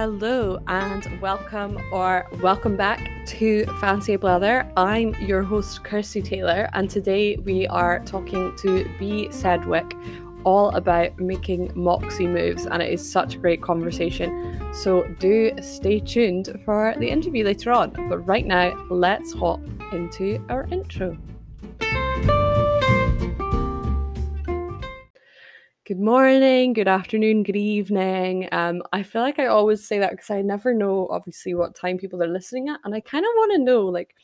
Hello and welcome or welcome back to Fancy Blather. I'm your host Kirsty Taylor, and today we are talking to B Sedgwick all about making moxie moves, and it is such a great conversation. So do stay tuned for the interview later on. But right now, let's hop into our intro. Good morning, good afternoon, good evening. Um, I feel like I always say that because I never know, obviously, what time people are listening at, and I kind of want to know, like,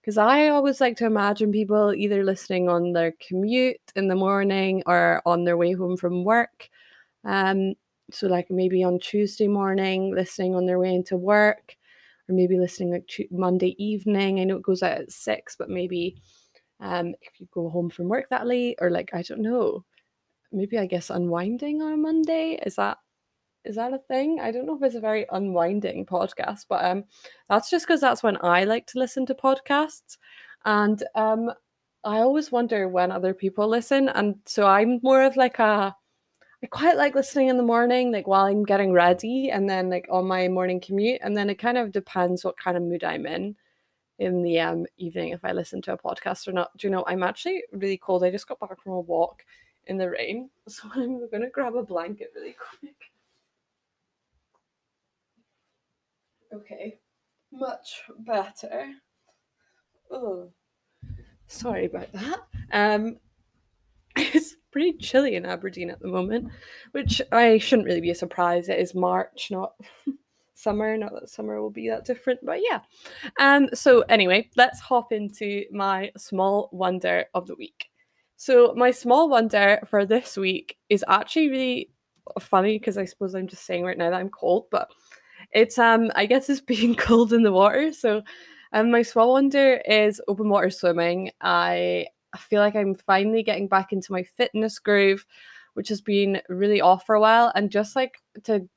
because I always like to imagine people either listening on their commute in the morning or on their way home from work. Um, so like maybe on Tuesday morning, listening on their way into work, or maybe listening like Monday evening. I know it goes out at six, but maybe um, if you go home from work that late, or like I don't know maybe I guess unwinding on a Monday. Is that is that a thing? I don't know if it's a very unwinding podcast, but um that's just because that's when I like to listen to podcasts. And um I always wonder when other people listen. And so I'm more of like a I quite like listening in the morning, like while I'm getting ready and then like on my morning commute. And then it kind of depends what kind of mood I'm in in the um evening if I listen to a podcast or not. Do you know I'm actually really cold. I just got back from a walk in the rain. So I'm gonna grab a blanket really quick. Okay, much better. Oh, sorry about that. Um, it's pretty chilly in Aberdeen at the moment, which I shouldn't really be a surprise. It is March, not summer. Not that summer will be that different, but yeah. Um. So anyway, let's hop into my small wonder of the week. So my small wonder for this week is actually really funny because I suppose I'm just saying right now that I'm cold, but it's um I guess it's being cold in the water. So um my small wonder is open water swimming. I feel like I'm finally getting back into my fitness groove, which has been really off for a while. And just like to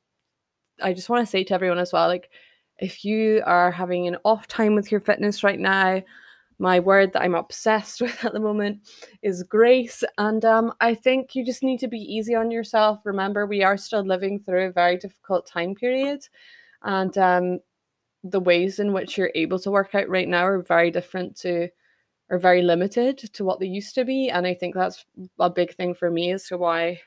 I just want to say to everyone as well, like if you are having an off time with your fitness right now, my word that I'm obsessed with at the moment is grace. And um, I think you just need to be easy on yourself. Remember, we are still living through a very difficult time period. And um, the ways in which you're able to work out right now are very different to, are very limited to what they used to be. And I think that's a big thing for me as to why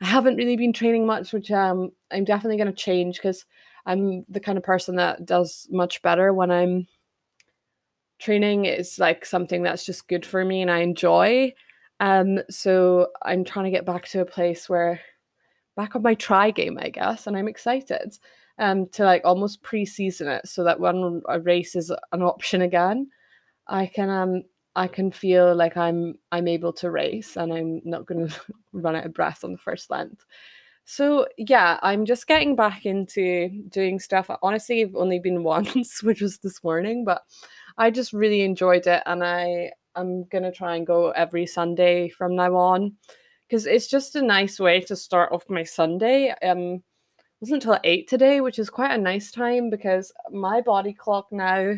I haven't really been training much, which um, I'm definitely going to change because I'm the kind of person that does much better when I'm training is like something that's just good for me and I enjoy. Um, so I'm trying to get back to a place where back on my try game, I guess, and I'm excited um to like almost pre-season it so that when a race is an option again, I can um I can feel like I'm I'm able to race and I'm not going to run out of breath on the first length. So yeah, I'm just getting back into doing stuff. Honestly, I've only been once, which was this morning, but I just really enjoyed it, and I I'm gonna try and go every Sunday from now on because it's just a nice way to start off my Sunday. Um, wasn't until eight today, which is quite a nice time because my body clock now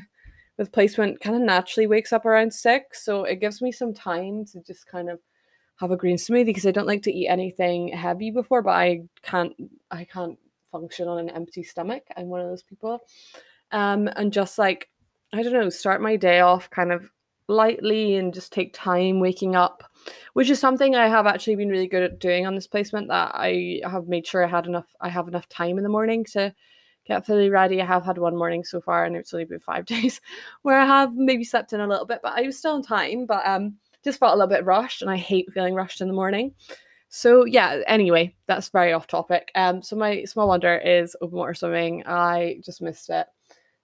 with placement kind of naturally wakes up around six, so it gives me some time to just kind of have a green smoothie because I don't like to eat anything heavy before, but I can't I can't function on an empty stomach. I'm one of those people. Um, and just like I don't know, start my day off kind of lightly and just take time waking up, which is something I have actually been really good at doing on this placement. That I have made sure I had enough, I have enough time in the morning to get fully ready. I have had one morning so far, and it's only been five days where I have maybe slept in a little bit, but I was still on time. But um, just felt a little bit rushed, and I hate feeling rushed in the morning. So yeah, anyway, that's very off topic. Um, so my small wonder is open water swimming. I just missed it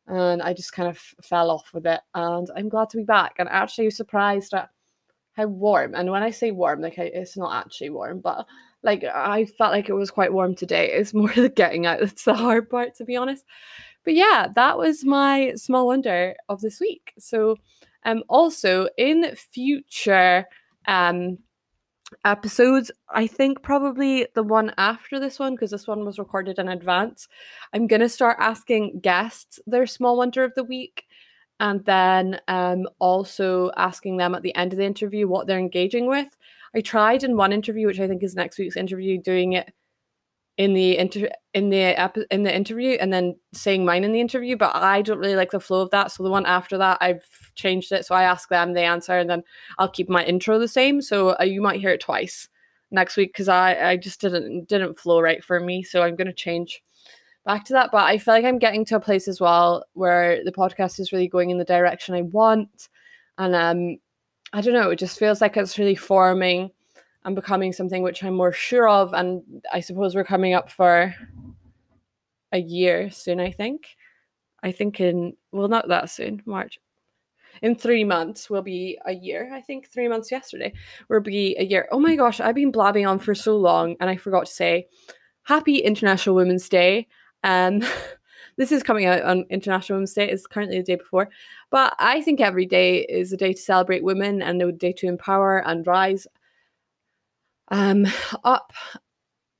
and I just kind of fell off with it. And I'm glad to be back. And actually surprised at how warm. And when I say warm, like it's not actually warm, but like I felt like it was quite warm today. It's more the getting out that's the hard part, to be honest. But yeah, that was my small wonder of this week. So, um, also in future um episodes. I think probably the one after this one, because this one was recorded in advance. I'm gonna start asking guests their small wonder of the week, and then um, also asking them at the end of the interview what they're engaging with. I tried in one interview, which I think is next week's interview, doing it in the inter in the epi- in the interview and then saying mine in the interview but i don't really like the flow of that. So the one after that i've changed it. So i ask them they answer and then i'll keep my intro the same. So uh, you might hear it twice next week because i i just didn't didn't flow right for me. So i'm going to change back to that. But i feel like i'm getting to a place as well where the podcast is really going in the direction i want. And um i don't know it just feels like it's really forming and becoming something which I'm more sure of. And I suppose we're coming up for a year soon, I think. I think in, well, not that soon, March. In three months will be a year. I think three months yesterday will be a year. Oh my gosh, I've been blabbing on for so long and I forgot to say happy International Women's Day. Um, this is coming out on International Women's Day. It's currently the day before. But I think every day is a day to celebrate women and a day to empower and rise um, up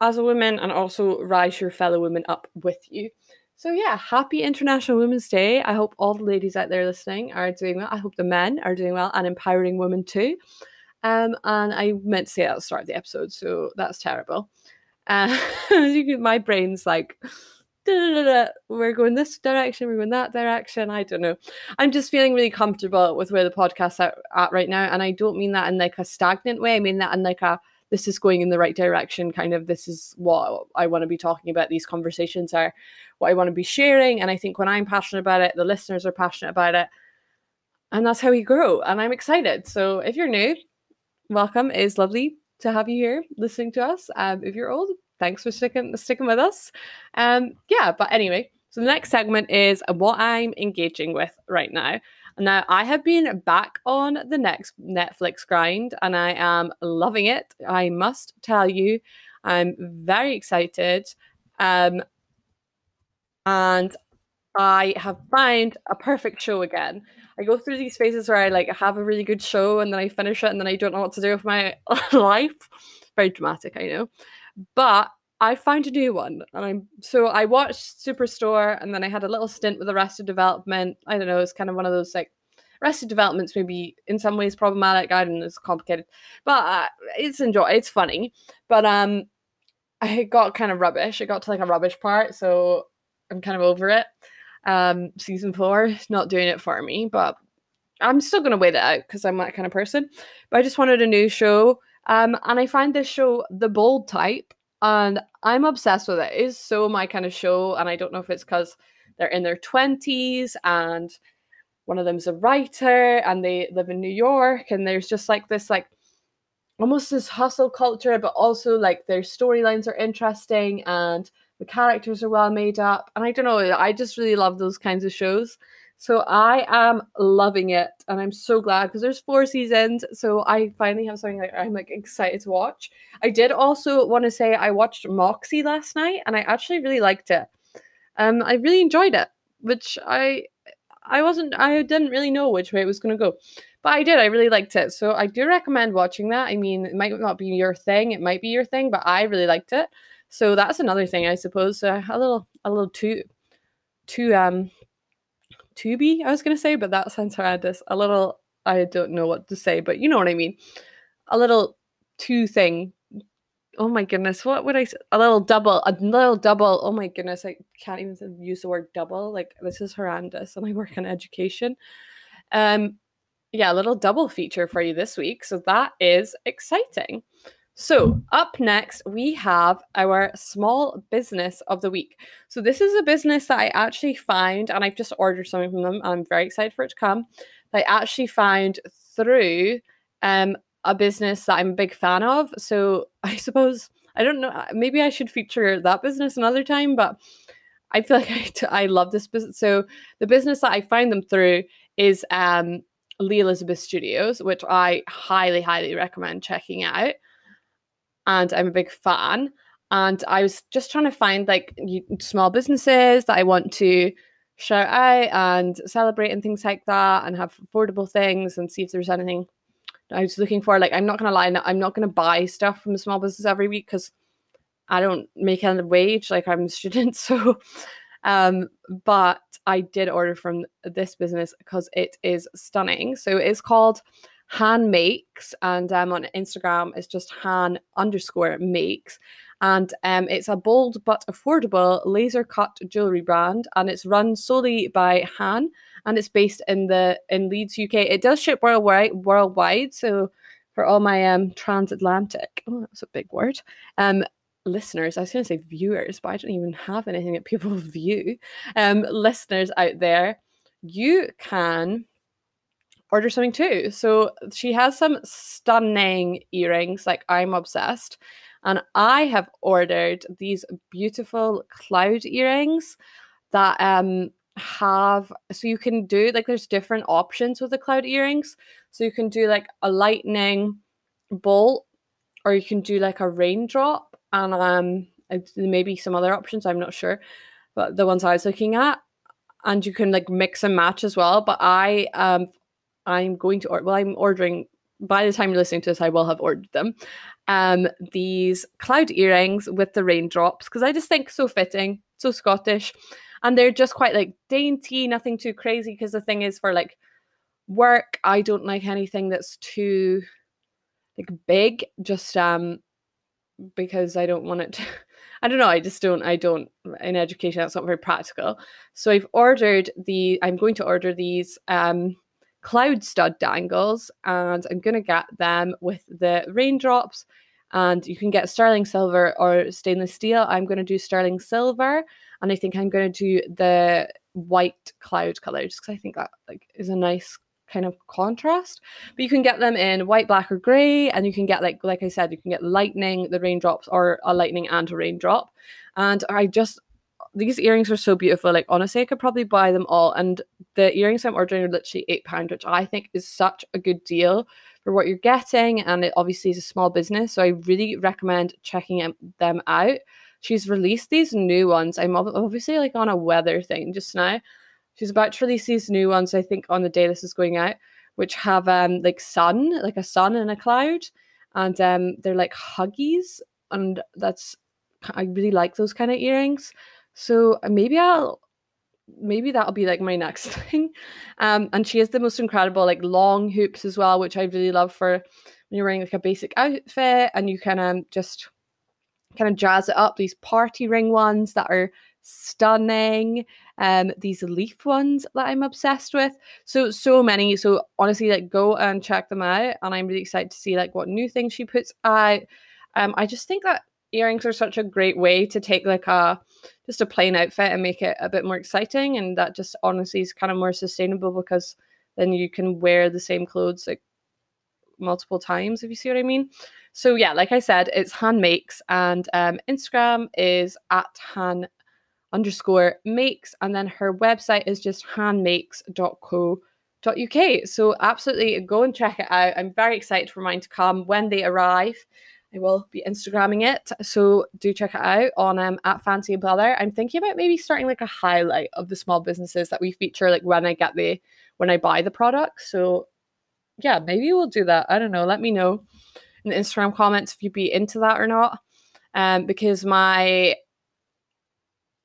as a woman and also rise your fellow women up with you. So yeah, happy International Women's Day. I hope all the ladies out there listening are doing well. I hope the men are doing well and empowering women too. Um, and I meant to say that at the start of the episode, so that's terrible. Uh, my brain's like, we're going this direction, we're going that direction. I don't know. I'm just feeling really comfortable with where the podcast's at, at right now, and I don't mean that in like a stagnant way. I mean that in like a this is going in the right direction kind of this is what i want to be talking about these conversations are what i want to be sharing and i think when i'm passionate about it the listeners are passionate about it and that's how we grow and i'm excited. So if you're new welcome. It is lovely to have you here listening to us um, if you're old thanks for sticking sticking with us. Um yeah but anyway so the next segment is what i'm engaging with right now now, I have been back on the next Netflix grind and I am loving it. I must tell you, I'm very excited. Um, and I have found a perfect show again. I go through these phases where I like have a really good show and then I finish it and then I don't know what to do with my life. Very dramatic, I know. But I found a new one, and I'm so I watched Superstore, and then I had a little stint with Arrested Development. I don't know, it's kind of one of those like Arrested Development's maybe in some ways problematic. I don't know, it's complicated, but uh, it's enjoy. It's funny, but um, I got kind of rubbish. It got to like a rubbish part, so I'm kind of over it. Um, season four, not doing it for me, but I'm still gonna wait it out because I'm that kind of person. But I just wanted a new show. Um, and I find this show The Bold Type and I'm obsessed with it. It is so my kind of show, and I don't know if it's because they're in their twenties and one of them's a writer and they live in New York, and there's just like this like almost this hustle culture, but also like their storylines are interesting and the characters are well made up. And I don't know, I just really love those kinds of shows. So I am loving it, and I'm so glad because there's four seasons. So I finally have something that I'm like excited to watch. I did also want to say I watched Moxie last night, and I actually really liked it. Um, I really enjoyed it, which I I wasn't I didn't really know which way it was going to go, but I did. I really liked it, so I do recommend watching that. I mean, it might not be your thing, it might be your thing, but I really liked it. So that's another thing, I suppose. A little a little too too um Tubi, I was going to say, but that sounds horrendous. A little, I don't know what to say, but you know what I mean. A little two thing. Oh my goodness, what would I say? A little double, a little double. Oh my goodness, I can't even use the word double. Like, this is horrendous, and I work in education. Um, yeah, a little double feature for you this week. So that is exciting. So, up next, we have our small business of the week. So, this is a business that I actually found, and I've just ordered something from them. I'm very excited for it to come. I actually found through um, a business that I'm a big fan of. So, I suppose, I don't know, uh, maybe I should feature that business another time, but I feel like I, t- I love this business. So, the business that I find them through is um, Lee Elizabeth Studios, which I highly, highly recommend checking out and I'm a big fan. And I was just trying to find like small businesses that I want to shout out and celebrate and things like that and have affordable things and see if there's anything I was looking for. Like, I'm not going to lie, I'm not going to buy stuff from a small business every week because I don't make any wage. Like, I'm a student. So, um, but I did order from this business because it is stunning. So, it's called Han Makes, and um, on Instagram it's just Han underscore Makes, and um, it's a bold but affordable laser cut jewelry brand, and it's run solely by Han, and it's based in the in Leeds, UK. It does ship worldwide, worldwide, so for all my um transatlantic, oh, that's a big word, um listeners, I was going to say viewers, but I don't even have anything that people view. Um, listeners out there, you can order something too. So she has some stunning earrings, like I'm obsessed. And I have ordered these beautiful cloud earrings that um have so you can do like there's different options with the cloud earrings. So you can do like a lightning bolt or you can do like a raindrop and um maybe some other options, I'm not sure. But the ones I was looking at and you can like mix and match as well. But I um I'm going to order well, I'm ordering by the time you're listening to this, I will have ordered them. Um, these cloud earrings with the raindrops, because I just think so fitting, so Scottish. And they're just quite like dainty, nothing too crazy. Because the thing is, for like work, I don't like anything that's too like big, just um because I don't want it to I don't know, I just don't I don't in education that's not very practical. So I've ordered the I'm going to order these um cloud stud dangles and I'm going to get them with the raindrops and you can get sterling silver or stainless steel. I'm going to do sterling silver and I think I'm going to do the white cloud color just because I think that like is a nice kind of contrast. But you can get them in white, black, or grey, and you can get like like I said, you can get lightning, the raindrops, or a lightning and a raindrop. And I just these earrings are so beautiful. Like honestly, I could probably buy them all. And the earrings I'm ordering are literally eight pound, which I think is such a good deal for what you're getting. And it obviously is a small business, so I really recommend checking them out. She's released these new ones. I'm obviously like on a weather thing just now. She's about to release these new ones. I think on the day this is going out, which have um like sun, like a sun and a cloud, and um they're like huggies, and that's I really like those kind of earrings. So uh, maybe I'll maybe that'll be like my next thing. Um, and she has the most incredible like long hoops as well, which I really love for when you're wearing like a basic outfit and you can um just kind of jazz it up. These party ring ones that are stunning. Um, these leaf ones that I'm obsessed with. So so many. So honestly, like go and check them out. And I'm really excited to see like what new things she puts out. Um, I just think that earrings are such a great way to take like a just a plain outfit and make it a bit more exciting and that just honestly is kind of more sustainable because then you can wear the same clothes like multiple times if you see what i mean. So yeah like i said it's han makes and um, instagram is at han underscore makes and then her website is just hanmakes.co.uk so absolutely go and check it out. I'm very excited for mine to come when they arrive I will be Instagramming it. So do check it out on um, at Fancy and. I'm thinking about maybe starting like a highlight of the small businesses that we feature, like when I get the when I buy the product. So yeah, maybe we'll do that. I don't know. Let me know in the Instagram comments if you'd be into that or not. Um, because my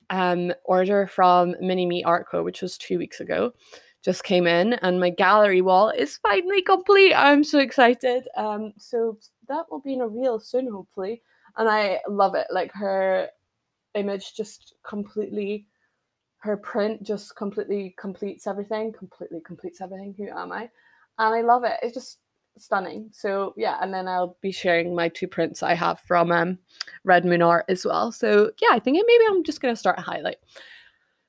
um order from Mini Me Art Co, which was two weeks ago, just came in and my gallery wall is finally complete. I'm so excited. Um, so that will be in a reel soon, hopefully. And I love it. Like her image just completely, her print just completely completes everything. Completely completes everything. Who am I? And I love it. It's just stunning. So yeah, and then I'll be sharing my two prints I have from um Red Moon Art as well. So yeah, I think maybe I'm just gonna start a highlight.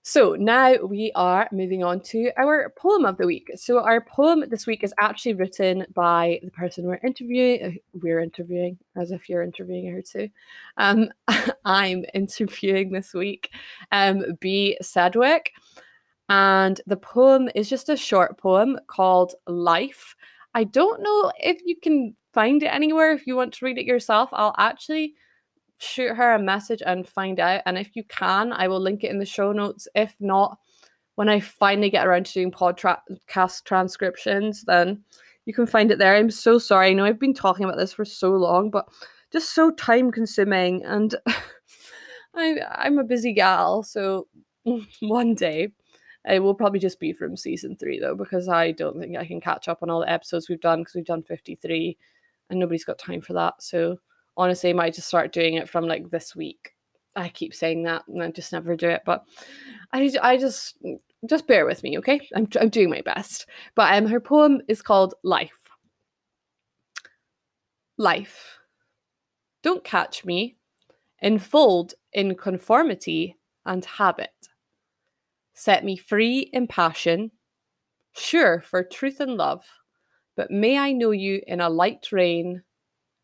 So now we are moving on to our poem of the week. So our poem this week is actually written by the person we're interviewing. Uh, we're interviewing, as if you're interviewing her too. Um, I'm interviewing this week, um, B. Sedgwick, and the poem is just a short poem called "Life." I don't know if you can find it anywhere. If you want to read it yourself, I'll actually shoot her a message and find out. And if you can, I will link it in the show notes. If not, when I finally get around to doing podcast transcriptions, then you can find it there. I'm so sorry. I know I've been talking about this for so long, but just so time consuming. And I, I'm a busy gal. So one day it will probably just be from season three, though, because I don't think I can catch up on all the episodes we've done because we've done 53 and nobody's got time for that. So honestly, might just start doing it from like this week. I keep saying that and I just never do it, but I, I just just bear with me, okay? I'm, I'm doing my best. But um, her poem is called Life. Life. Don't catch me, enfold in conformity and habit. Set me free in passion, sure for truth and love, but may I know you in a light rain,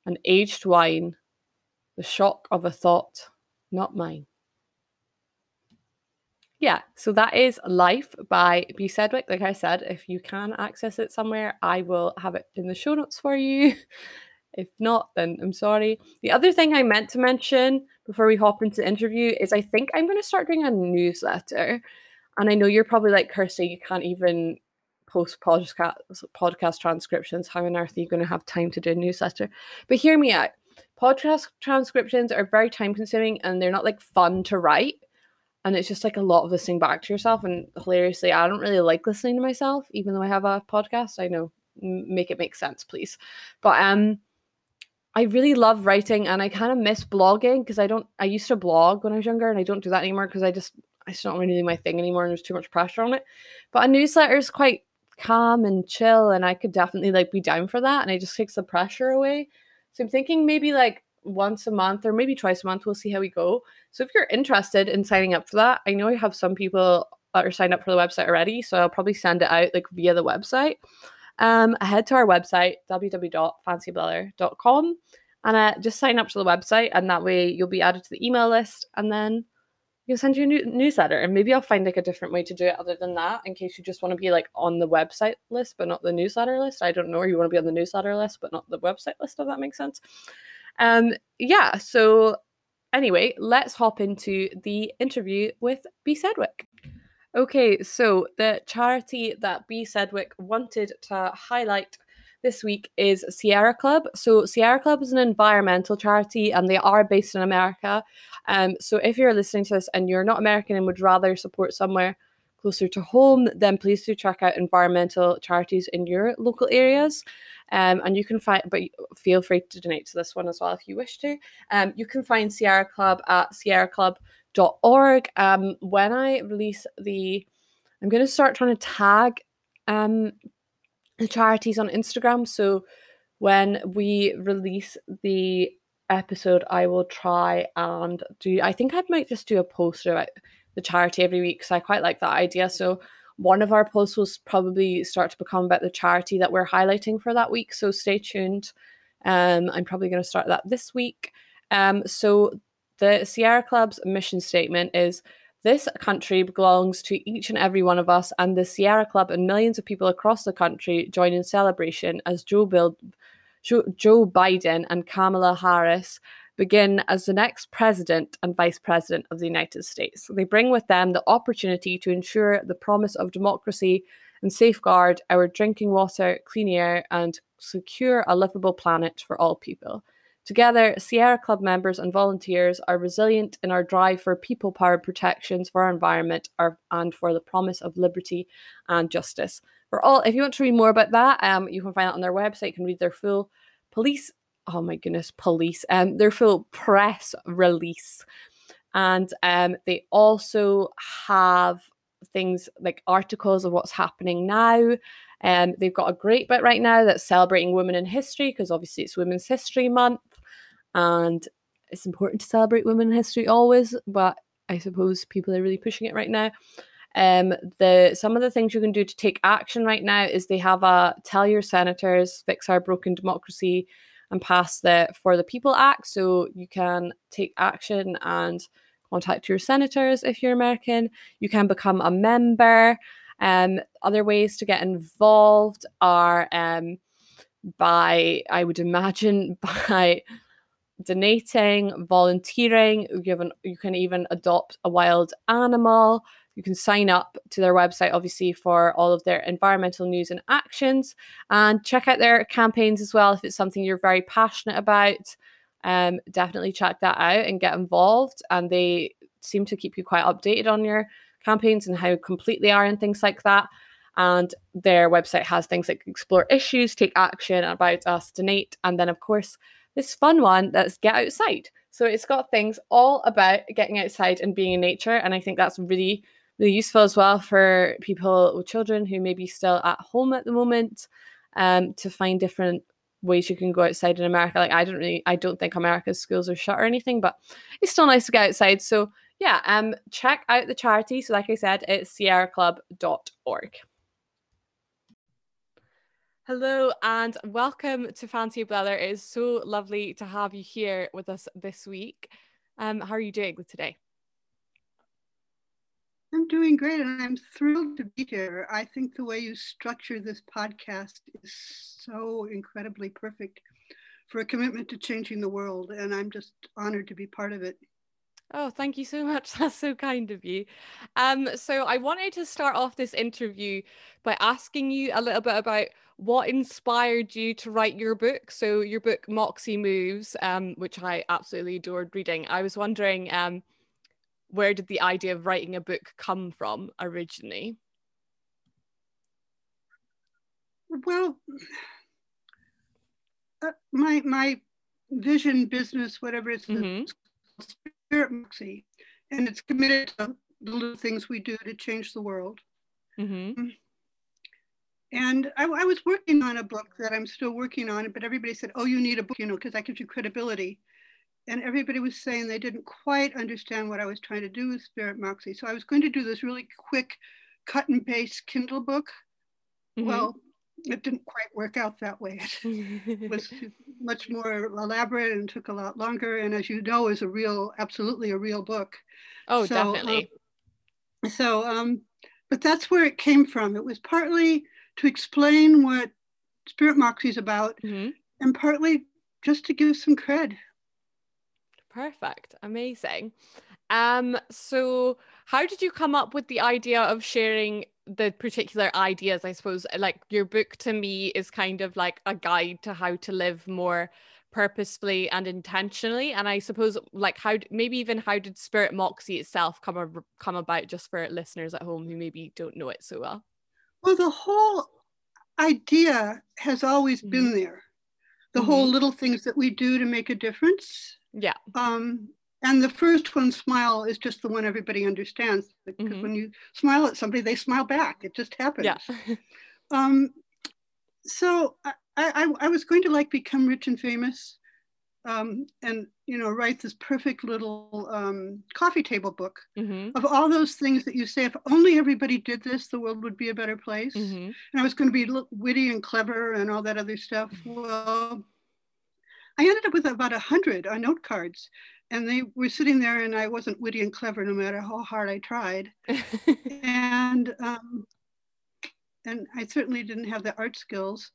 an aged wine, the shock of a thought, not mine. Yeah, so that is Life by B. Sedgwick. Like I said, if you can access it somewhere, I will have it in the show notes for you. If not, then I'm sorry. The other thing I meant to mention before we hop into the interview is I think I'm going to start doing a newsletter. And I know you're probably like, Kirsty, you can't even post podcast, podcast transcriptions. How on earth are you going to have time to do a newsletter? But hear me out. Podcast transcriptions are very time consuming and they're not like fun to write. And it's just like a lot of listening back to yourself. And hilariously, I don't really like listening to myself, even though I have a podcast. I know, make it make sense, please. But um, I really love writing and I kind of miss blogging because I don't I used to blog when I was younger and I don't do that anymore because I just it's not really my thing anymore and there's too much pressure on it. But a newsletter is quite calm and chill and I could definitely like be down for that and it just takes the pressure away. So I'm thinking maybe like once a month or maybe twice a month we'll see how we go. So if you're interested in signing up for that, I know I have some people that are signed up for the website already, so I'll probably send it out like via the website um, head to our website, www.fancyblather.com, and uh, just sign up to the website. And that way you'll be added to the email list. And then you'll send you a new- newsletter. And maybe I'll find like a different way to do it other than that, in case you just want to be like on the website list, but not the newsletter list. I don't know. Or you want to be on the newsletter list, but not the website list, if that makes sense. Um, yeah. So anyway, let's hop into the interview with B. Sedgwick. Okay, so the charity that B. Sedgwick wanted to highlight this week is Sierra Club. So, Sierra Club is an environmental charity and they are based in America. Um, so, if you're listening to this and you're not American and would rather support somewhere closer to home, then please do check out environmental charities in your local areas. Um, and you can find, but feel free to donate to this one as well if you wish to. Um, you can find Sierra Club at Sierra Club org. Um, when I release the, I'm going to start trying to tag um, charities on Instagram. So when we release the episode, I will try and do. I think I might just do a post about the charity every week because I quite like that idea. So one of our posts will probably start to become about the charity that we're highlighting for that week. So stay tuned. Um, I'm probably going to start that this week. Um, so the Sierra Club's mission statement is this country belongs to each and every one of us, and the Sierra Club and millions of people across the country join in celebration as Joe, Bill, Joe, Joe Biden and Kamala Harris begin as the next president and vice president of the United States. They bring with them the opportunity to ensure the promise of democracy and safeguard our drinking water, clean air, and secure a livable planet for all people. Together, Sierra Club members and volunteers are resilient in our drive for people powered protections for our environment and for the promise of liberty and justice. For all, if you want to read more about that, um, you can find it on their website. You can read their full police, oh my goodness, police, um, their full press release. And um, they also have things like articles of what's happening now. Um, they've got a great bit right now that's celebrating women in history because obviously it's Women's History Month and it's important to celebrate women in history always, but I suppose people are really pushing it right now. Um, the some of the things you can do to take action right now is they have a tell your senators fix our broken democracy and pass the for the people act. So you can take action and contact your senators if you're american. You can become a member. Um, other ways to get involved are um, by i would imagine by donating, volunteering. You, an, you can even adopt a wild animal. You can sign up to their website, obviously, for all of their environmental news and actions, and check out their campaigns as well if it's something you're very passionate about. Um, definitely check that out and get involved. And they seem to keep you quite updated on your campaigns and how complete they are and things like that. And their website has things like explore issues, take action, about us, donate, and then, of course, this fun one that's get outside. So it's got things all about getting outside and being in nature. And I think that's really, really useful as well for people with children who may be still at home at the moment um, to find different ways you can go outside in America. Like I don't really, I don't think America's schools are shut or anything, but it's still nice to get outside. So yeah, um, check out the charity. So like I said, it's sierraclub.org. Hello and welcome to Fancy Blather. It is so lovely to have you here with us this week. Um, how are you doing today? I'm doing great and I'm thrilled to be here. I think the way you structure this podcast is so incredibly perfect for a commitment to changing the world, and I'm just honored to be part of it. Oh, thank you so much. That's so kind of you. Um, so I wanted to start off this interview by asking you a little bit about what inspired you to write your book. So your book Moxie Moves, um, which I absolutely adored reading. I was wondering, um, where did the idea of writing a book come from originally? Well, uh, my my vision business, whatever it's mm-hmm. Spirit Moxie, and it's committed to the little things we do to change the world. Mm-hmm. And I, I, was working on a book that I'm still working on, but everybody said, "Oh, you need a book, you know, because that gives you credibility." And everybody was saying they didn't quite understand what I was trying to do with Spirit Moxie. So I was going to do this really quick, cut and paste Kindle book. Mm-hmm. Well, it didn't quite work out that way. It was much more elaborate and took a lot longer. And as you know, is a real, absolutely a real book. Oh, so, definitely. Um, so, um, but that's where it came from. It was partly to explain what Spirit Moxie is about, mm-hmm. and partly just to give some cred. Perfect. Amazing. Um, so how did you come up with the idea of sharing the particular ideas i suppose like your book to me is kind of like a guide to how to live more purposefully and intentionally and i suppose like how maybe even how did spirit moxie itself come a, come about just for listeners at home who maybe don't know it so well well the whole idea has always mm-hmm. been there the mm-hmm. whole little things that we do to make a difference yeah um and the first one, smile, is just the one everybody understands because mm-hmm. when you smile at somebody, they smile back. It just happens. Yeah. um, so I, I, I, was going to like become rich and famous, um, and you know write this perfect little um, coffee table book mm-hmm. of all those things that you say. If only everybody did this, the world would be a better place. Mm-hmm. And I was going to be witty and clever and all that other stuff. Well, I ended up with about a hundred on note cards and they were sitting there and i wasn't witty and clever no matter how hard i tried and um, and i certainly didn't have the art skills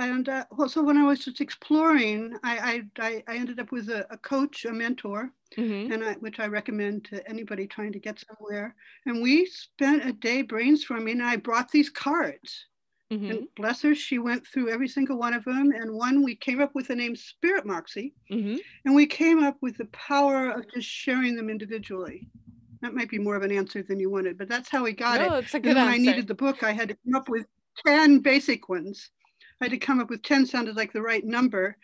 and uh, so when i was just exploring i i, I ended up with a, a coach a mentor mm-hmm. and I, which i recommend to anybody trying to get somewhere and we spent a day brainstorming and i brought these cards Mm-hmm. And bless her, she went through every single one of them. And one, we came up with the name Spirit Moxie. Mm-hmm. And we came up with the power of just sharing them individually. That might be more of an answer than you wanted, but that's how we got no, it. It's a good and when answer. I needed the book, I had to come up with 10 basic ones. I had to come up with 10 sounded like the right number.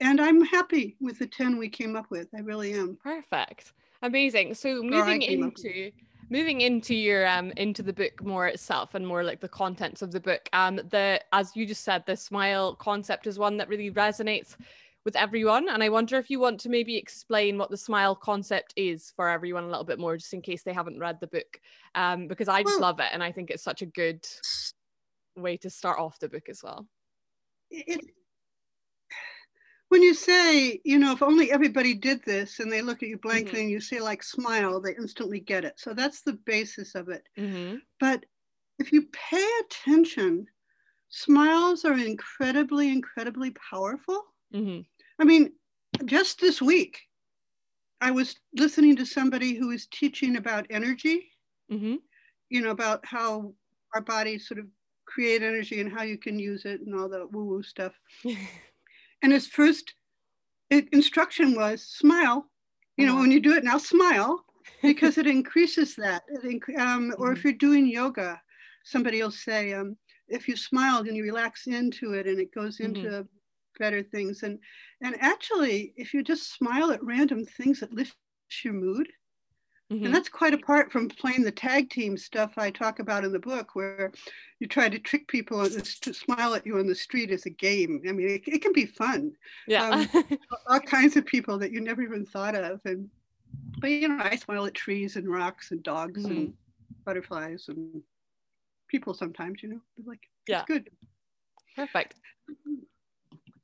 And I'm happy with the 10 we came up with. I really am. Perfect. Amazing. So moving into moving into your um into the book more itself and more like the contents of the book um the as you just said the smile concept is one that really resonates with everyone and i wonder if you want to maybe explain what the smile concept is for everyone a little bit more just in case they haven't read the book um because i just well, love it and i think it's such a good way to start off the book as well it, when you say, you know, if only everybody did this and they look at you blankly mm-hmm. and you say like smile, they instantly get it. So that's the basis of it. Mm-hmm. But if you pay attention, smiles are incredibly, incredibly powerful. Mm-hmm. I mean, just this week, I was listening to somebody who was teaching about energy, mm-hmm. you know, about how our bodies sort of create energy and how you can use it and all the woo woo stuff. And his first instruction was smile. You know, uh-huh. when you do it now, smile because it increases that. It inc- um, or if mm-hmm. you're doing yoga, somebody will say, um, if you smile and you relax into it and it goes into mm-hmm. better things. And and actually, if you just smile at random things that lift your mood, mm-hmm. and that's quite apart from playing the tag team stuff I talk about in the book, where you try to trick people to smile at you on the street as a game. I mean, it, it can be fun. Yeah, um, all kinds of people that you never even thought of, and but you know, I smile at trees and rocks and dogs mm-hmm. and butterflies and people sometimes. You know, like yeah, good. Perfect.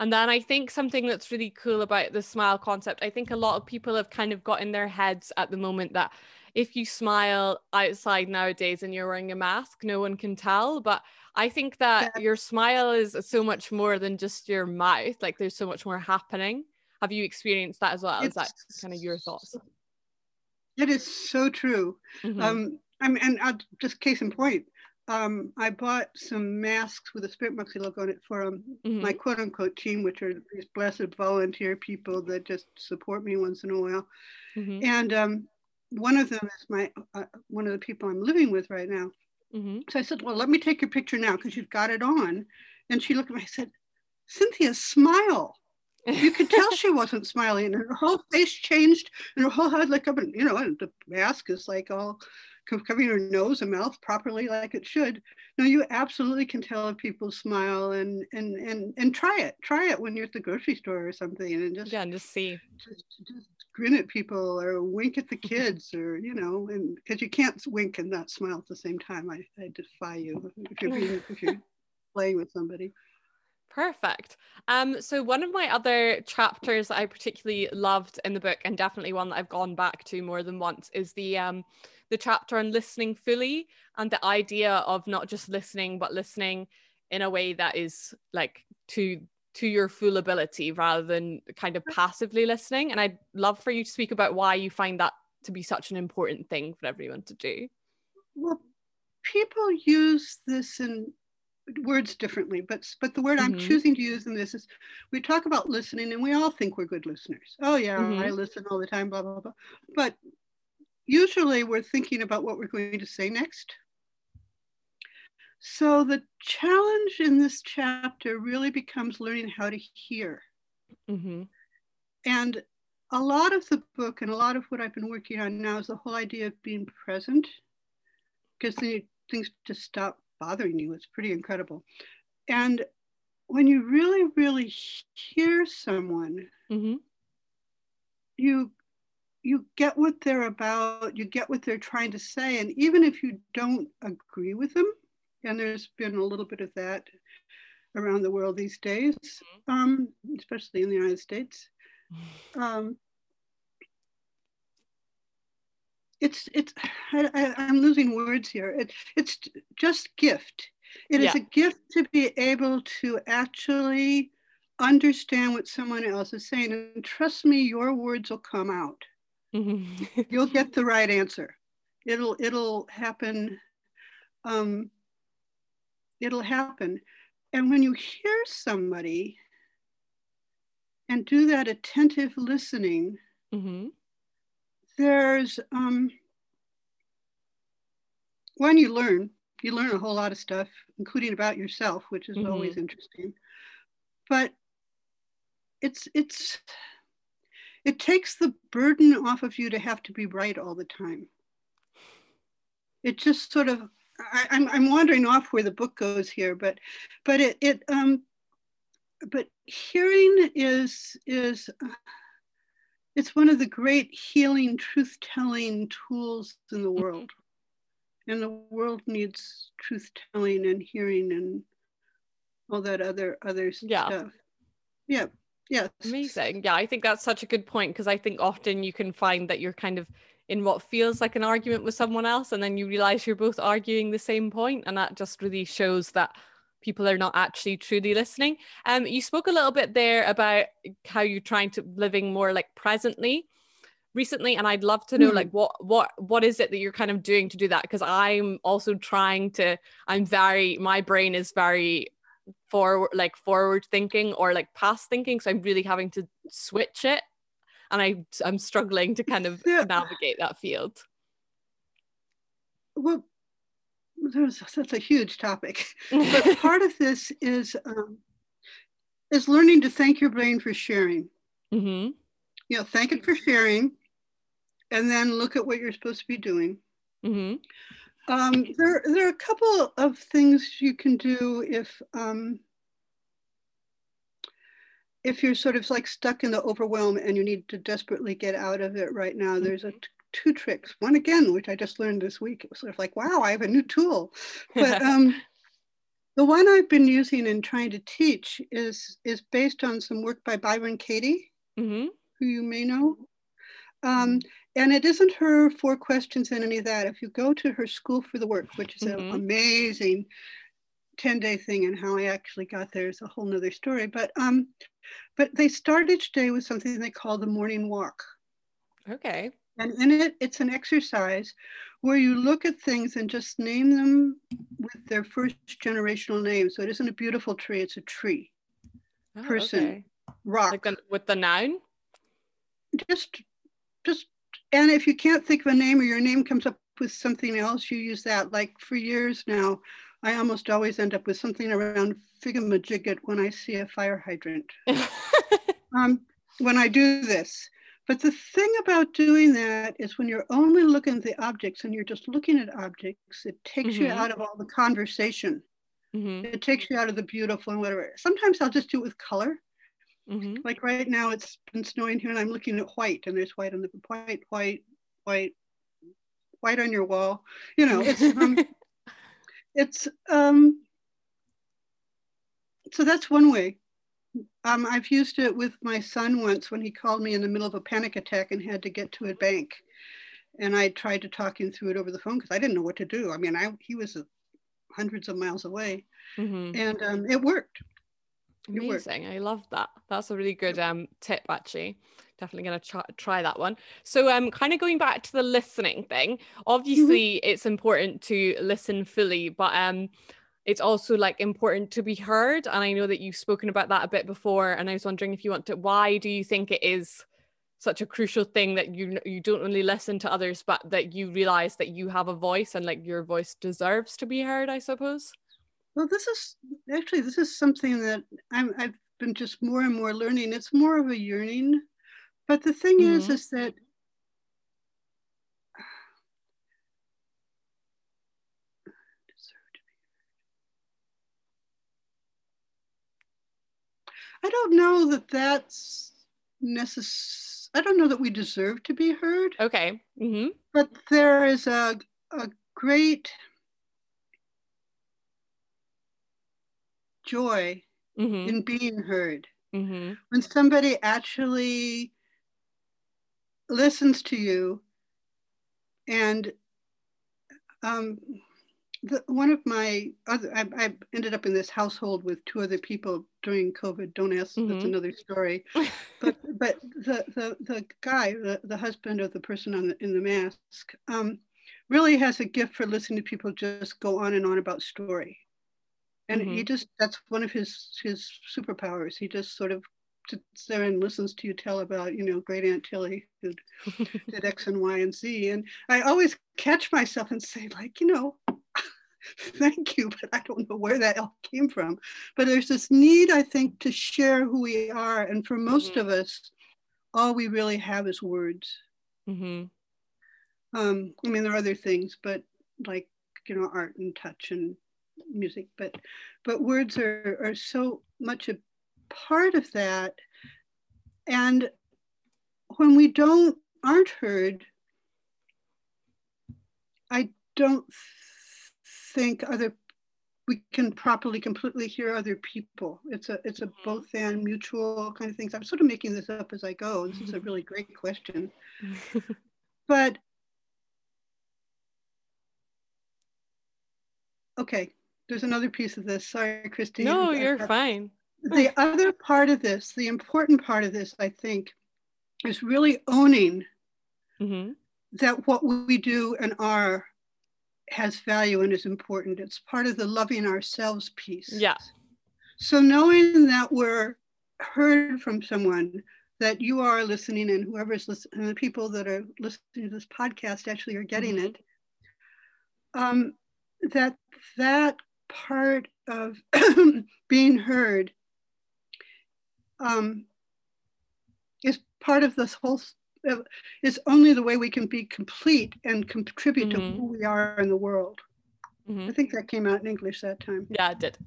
And then I think something that's really cool about the smile concept, I think a lot of people have kind of got in their heads at the moment that if you smile outside nowadays and you're wearing a mask, no one can tell. But I think that yeah. your smile is so much more than just your mouth. Like there's so much more happening. Have you experienced that as well? It's, is that kind of your thoughts? It is so true. Mm-hmm. Um, I mean, and I'll, just case in point, um, I bought some masks with a Spirit Moxie logo on it for um, mm-hmm. my quote unquote team, which are these blessed volunteer people that just support me once in a while. Mm-hmm. And um, one of them is my uh, one of the people I'm living with right now. Mm-hmm. So I said, "Well, let me take your picture now because you've got it on." And she looked at me. I said, "Cynthia, smile." You could tell she wasn't smiling, and her whole face changed, and her whole head like up, and you know, and the mask is like all covering your nose and mouth properly like it should. No, you absolutely can tell if people smile and and and and try it. Try it when you're at the grocery store or something, and just yeah, just see. Just, just grin at people or wink at the kids or you know, and because you can't wink and not smile at the same time. I, I defy you if you're being, if you're playing with somebody. Perfect. Um, so one of my other chapters that I particularly loved in the book, and definitely one that I've gone back to more than once, is the um, the chapter on listening fully and the idea of not just listening but listening in a way that is like to to your full ability rather than kind of passively listening and i'd love for you to speak about why you find that to be such an important thing for everyone to do well people use this in words differently but but the word mm-hmm. i'm choosing to use in this is we talk about listening and we all think we're good listeners oh yeah mm-hmm. i listen all the time blah blah blah but usually we're thinking about what we're going to say next. So the challenge in this chapter really becomes learning how to hear. Mm-hmm. And a lot of the book and a lot of what I've been working on now is the whole idea of being present, because then things just stop bothering you. It's pretty incredible. And when you really, really hear someone, mm-hmm. you you get what they're about, you get what they're trying to say. And even if you don't agree with them, and there's been a little bit of that around the world these days, mm-hmm. um, especially in the United States. Um, it's it's I, am losing words here. It, it's just gift. It yeah. is a gift to be able to actually understand what someone else is saying, and trust me, your words will come out. Mm-hmm. You'll get the right answer. It'll it'll happen. Um, it'll happen. And when you hear somebody and do that attentive listening, mm-hmm. there's um, when you learn, you learn a whole lot of stuff, including about yourself, which is mm-hmm. always interesting. But it's it's it takes the burden off of you to have to be right all the time. It just sort of, I, am I'm, I'm wandering off where the book goes here, but, but it, it um, but hearing is, is, uh, it's one of the great healing, truth-telling tools in the world. And the world needs truth-telling and hearing and all that other, other yeah. stuff. Yeah. Yes. Amazing. Yeah, I think that's such a good point because I think often you can find that you're kind of in what feels like an argument with someone else and then you realize you're both arguing the same point and that just really shows that people are not actually truly listening. Um you spoke a little bit there about how you're trying to living more like presently recently and I'd love to know mm. like what what what is it that you're kind of doing to do that because I'm also trying to I'm very my brain is very forward like forward thinking or like past thinking so i'm really having to switch it and i i'm struggling to kind of yeah. navigate that field well that's a huge topic but part of this is um, is learning to thank your brain for sharing. Mm-hmm. You know, thank it for sharing, and then look at what you're supposed to be doing. Mm-hmm. Um, there, there are a couple of things you can do if um, if you're sort of like stuck in the overwhelm and you need to desperately get out of it right now. There's a t- two tricks. One again, which I just learned this week. It was sort of like, wow, I have a new tool. But um, the one I've been using and trying to teach is is based on some work by Byron Katie, mm-hmm. who you may know. Um, and it isn't her four questions and any of that. If you go to her School for the Work, which is mm-hmm. an amazing 10 day thing and how I actually got there is a whole nother story. But um, but they start each day with something they call the morning walk. Okay. And in it, it's an exercise where you look at things and just name them with their first generational name. So it isn't a beautiful tree, it's a tree. Oh, person, okay. rock. Like the, with the noun? Just just and if you can't think of a name or your name comes up with something else, you use that. Like for years now, I almost always end up with something around figamajigget when I see a fire hydrant. um, when I do this. But the thing about doing that is when you're only looking at the objects and you're just looking at objects, it takes mm-hmm. you out of all the conversation. Mm-hmm. It takes you out of the beautiful and whatever. Sometimes I'll just do it with color. Mm-hmm. Like right now, it's been snowing here, and I'm looking at white, and there's white on the white, white, white, white on your wall. You know, it's um, it's um, so that's one way. Um, I've used it with my son once when he called me in the middle of a panic attack and had to get to a bank, and I tried to talk him through it over the phone because I didn't know what to do. I mean, I he was hundreds of miles away, mm-hmm. and um, it worked. Amazing. I love that. That's a really good um, tip, actually. Definitely going to try, try that one. So, um, kind of going back to the listening thing, mm-hmm. obviously mm-hmm. it's important to listen fully, but um, it's also like important to be heard. And I know that you've spoken about that a bit before. And I was wondering if you want to, why do you think it is such a crucial thing that you you don't only listen to others, but that you realize that you have a voice and like your voice deserves to be heard? I suppose. Well, this is actually this is something that I'm, I've been just more and more learning. It's more of a yearning, but the thing mm-hmm. is, is that I don't know that that's necessary. I don't know that we deserve to be heard. Okay. Mm-hmm. But there is a, a great joy mm-hmm. in being heard. Mm-hmm. When somebody actually listens to you and um, the, one of my other, I, I, ended up in this household with two other people during COVID. Don't ask, mm-hmm. that's another story. but but the, the, the guy, the, the husband of the person on the, in the mask, um, really has a gift for listening to people just go on and on about story and mm-hmm. he just that's one of his his superpowers he just sort of sits there and listens to you tell about you know great aunt tilly who did x and y and z and i always catch myself and say like you know thank you but i don't know where that all came from but there's this need i think to share who we are and for most mm-hmm. of us all we really have is words mm-hmm. um, i mean there are other things but like you know art and touch and music, but but words are, are so much a part of that. And when we don't aren't heard, I don't think other we can properly completely hear other people. It's a it's a mm-hmm. both and mutual kind of things. I'm sort of making this up as I go. This is a really great question. but okay, there's another piece of this. Sorry, Christine. No, you're fine. the other part of this, the important part of this, I think, is really owning mm-hmm. that what we do and are has value and is important. It's part of the loving ourselves piece. Yeah. So knowing that we're heard from someone, that you are listening and whoever's listening, and the people that are listening to this podcast actually are getting mm-hmm. it, um, that that part of being heard um, is part of this whole uh, is only the way we can be complete and contribute mm-hmm. to who we are in the world. Mm-hmm. I think that came out in English that time. Yeah, it did.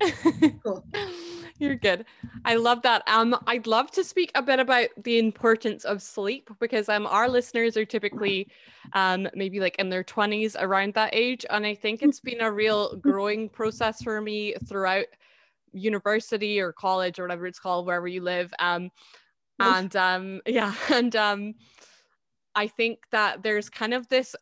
cool. You're good. I love that. Um, I'd love to speak a bit about the importance of sleep because um, our listeners are typically um, maybe like in their 20s around that age. And I think it's been a real growing process for me throughout university or college or whatever it's called, wherever you live. Um, and um, yeah, and um, I think that there's kind of this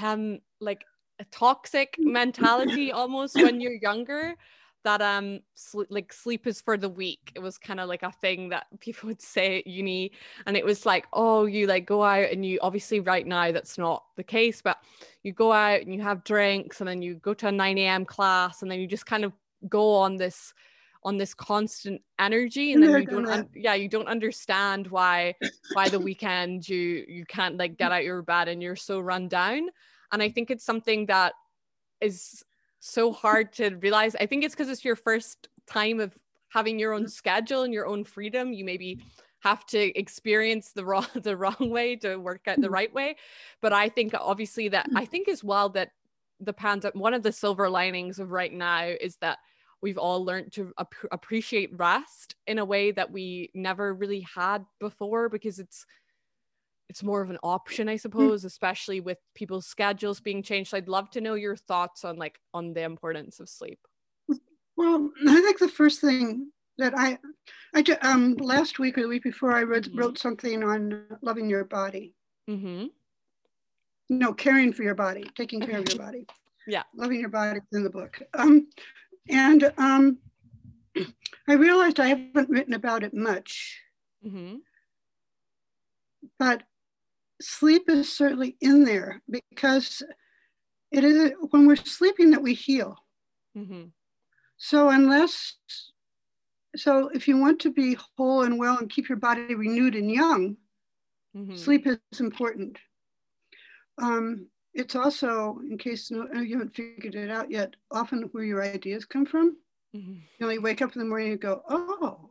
um, like a toxic mentality almost when you're younger that um sleep, like sleep is for the weak. It was kind of like a thing that people would say at uni. And it was like oh you like go out and you obviously right now that's not the case but you go out and you have drinks and then you go to a 9 a.m class and then you just kind of go on this on this constant energy and then you don't un- yeah you don't understand why by the weekend you you can't like get out your bed and you're so run down. And i think it's something that is so hard to realize. I think it's because it's your first time of having your own schedule and your own freedom. You maybe have to experience the wrong the wrong way to work out the mm-hmm. right way. But i think obviously that i think as well that the pandemic one of the silver linings of right now is that we've all learned to ap- appreciate rest in a way that we never really had before because it's it's more of an option i mm. suppose mm. especially with people's schedules being changed i'd love to know your thoughts on like on the importance of sleep well i think the first thing that i i um last week or the week before i read, mm-hmm. wrote something on loving your body mm-hmm. no caring for your body taking care of your body yeah loving your body in the book um and um, I realized I haven't written about it much. Mm-hmm. But sleep is certainly in there because it is when we're sleeping that we heal. Mm-hmm. So, unless, so if you want to be whole and well and keep your body renewed and young, mm-hmm. sleep is important. Um, it's also, in case no, you haven't figured it out yet, often where your ideas come from. Mm-hmm. You know, you wake up in the morning and go, oh,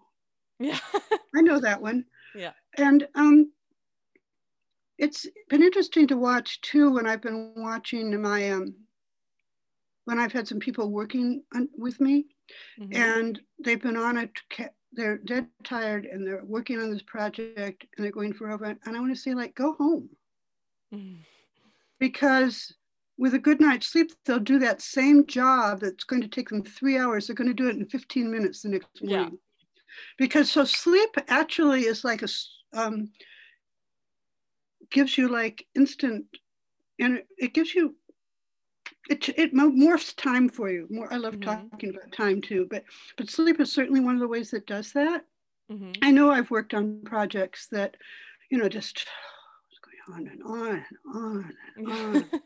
yeah, I know that one. Yeah. And um, it's been interesting to watch too when I've been watching my, um, when I've had some people working on, with me mm-hmm. and they've been on it, they're dead tired and they're working on this project and they're going for over. And I want to say, like, go home. Mm-hmm because with a good night's sleep, they'll do that same job that's going to take them three hours. They're going to do it in 15 minutes the next morning. Yeah. Because so sleep actually is like a, um, gives you like instant, and it gives you, it, it morphs time for you. More, I love mm-hmm. talking about time too, but, but sleep is certainly one of the ways that does that. Mm-hmm. I know I've worked on projects that, you know, just going on and on and on and on.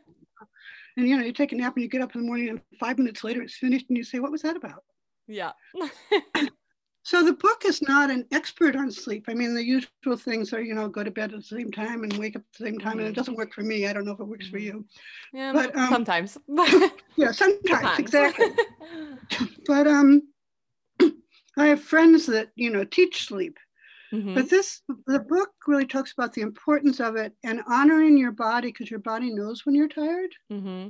and you know, you take a nap and you get up in the morning and five minutes later it's finished and you say, What was that about? Yeah. so the book is not an expert on sleep. I mean, the usual things are, you know, go to bed at the same time and wake up at the same time. Mm-hmm. And it mm-hmm. doesn't work for me. I don't know if it works mm-hmm. for you. Yeah, but um, sometimes. yeah, sometimes, sometimes. exactly. but um I have friends that, you know, teach sleep Mm-hmm. But this, the book really talks about the importance of it and honoring your body because your body knows when you're tired. Mm-hmm.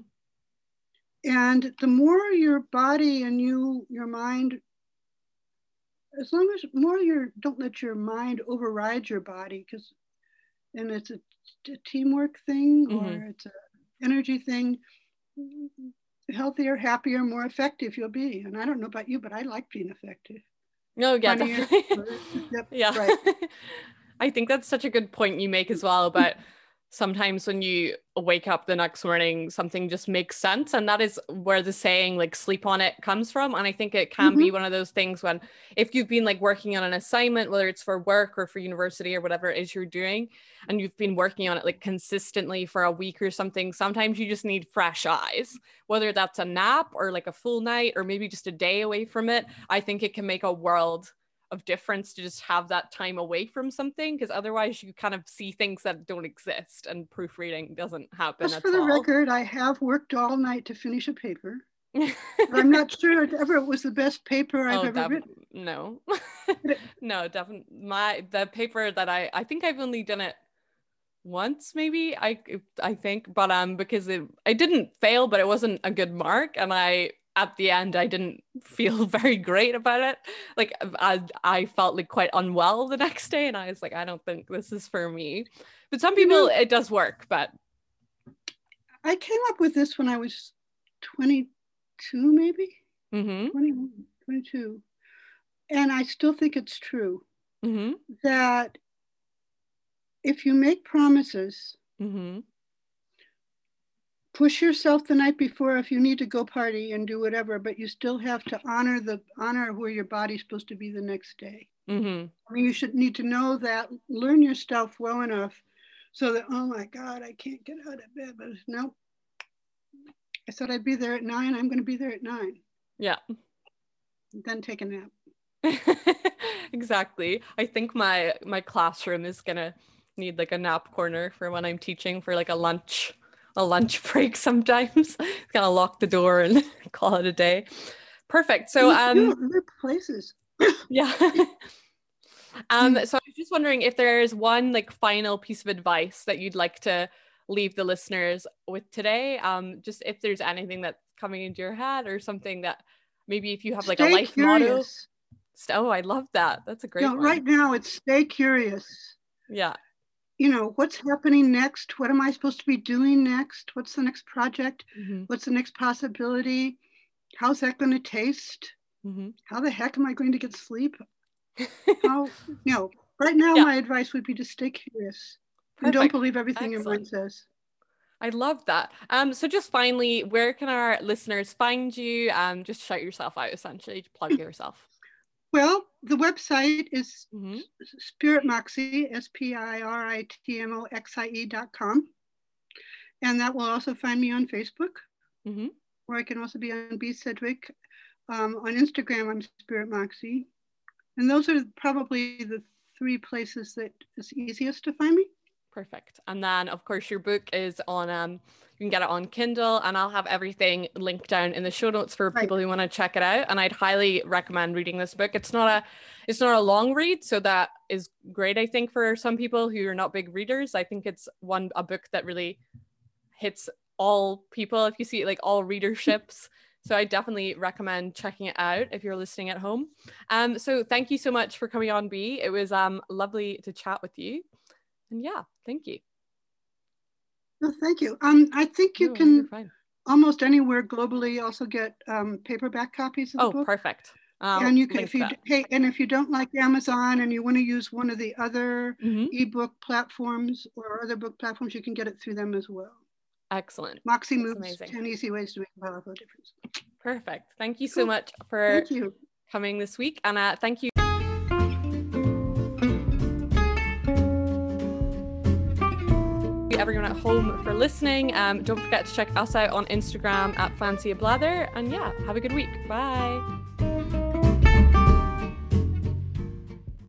And the more your body and you, your mind, as long as more you don't let your mind override your body because, and it's a, a teamwork thing mm-hmm. or it's an energy thing. Healthier, happier, more effective you'll be. And I don't know about you, but I like being effective. No, yeah, definitely. yep, yeah. Right. I think that's such a good point you make as well about sometimes when you wake up the next morning something just makes sense. And that is where the saying like sleep on it comes from. And i think it can mm-hmm. be one of those things when if you've been like working on an assignment whether it's for work or for university or whatever it is you're doing and you've been working on it like consistently for a week or something sometimes you just need fresh eyes. Whether that's a nap or like a full night or maybe just a day away from it i think it can make a world of difference to just have that time away from something because otherwise you kind of see things that don't exist and proofreading doesn't happen just for the all. record i have worked all night to finish a paper I'm not sure if ever it was the best paper I've oh, ever def- written. No, no, definitely. My the paper that I I think I've only done it once, maybe I I think, but um because it I didn't fail, but it wasn't a good mark, and I at the end I didn't feel very great about it. Like I I felt like quite unwell the next day, and I was like, I don't think this is for me. But some people you know, it does work, but I came up with this when I was 22, maybe mm-hmm. 20, 22. And I still think it's true mm-hmm. that if you make promises, mm-hmm. Push yourself the night before if you need to go party and do whatever, but you still have to honor the honor where your body's supposed to be the next day. Mm-hmm. I mean, you should need to know that, learn your stuff well enough so that, oh my God, I can't get out of bed. But no, I said I'd be there at nine. I'm going to be there at nine. Yeah. Then take a nap. exactly. I think my my classroom is gonna need like a nap corner for when I'm teaching for like a lunch a lunch break sometimes. kind of lock the door and call it a day. Perfect. So um places. yeah. um so I was just wondering if there's one like final piece of advice that you'd like to leave the listeners with today. Um just if there's anything that's coming into your head or something that maybe if you have like Stay a life curious. motto. Oh, I love that. That's a great no, one. right now it's stay curious. Yeah. You know, what's happening next? What am I supposed to be doing next? What's the next project? Mm-hmm. What's the next possibility? How's that going to taste? Mm-hmm. How the heck am I going to get sleep? How, you know, right now Yeah. my advice would be to stay curious and don't believe everything your Excellent. mind says. I love that. Um, so just finally, where can our listeners find you? Um, just shout yourself out essentially, plug yourself. Well, the website is Mhm. Spirit Moxie, S P I R I T M O X I E dot com. And that will also find me on Facebook, Mhm. where I can also be on B Sedgwick. Um, on Instagram, I'm Spirit Moxie. And those are probably the three places that is easiest to find me. Perfect. And then of course your book is on um you can get it on Kindle and I'll have everything linked down in the show notes for Right. people who want to check it out. And I'd highly recommend reading this book. It's not a it's not a long read, so that is great, I think, for some people who are not big readers. I think it's one a book that really hits all people if you see like all readerships. So I definitely recommend checking it out if you're listening at home. Um, so thank you so much for coming on, B. It was um lovely to chat with you. And yeah, thank you. No, thank you. Um, I think you No, can almost anywhere globally also get um, paperback copies of the Oh, perfect. Um, and you can, if you that. hey, and if you don't like Amazon and you want to use one of the other Mhm. ebook platforms or other book platforms, you can get it through them as well. Excellent. Moxie That's moves amazing. 10 easy ways to make a powerful difference. Perfect. Thank you so Cool. much for Thank you. coming this week. And uh, thank you. Home for listening. Um, don't forget to check us out on Instagram at Fancy a Blather. And yeah, have a good week. Bye.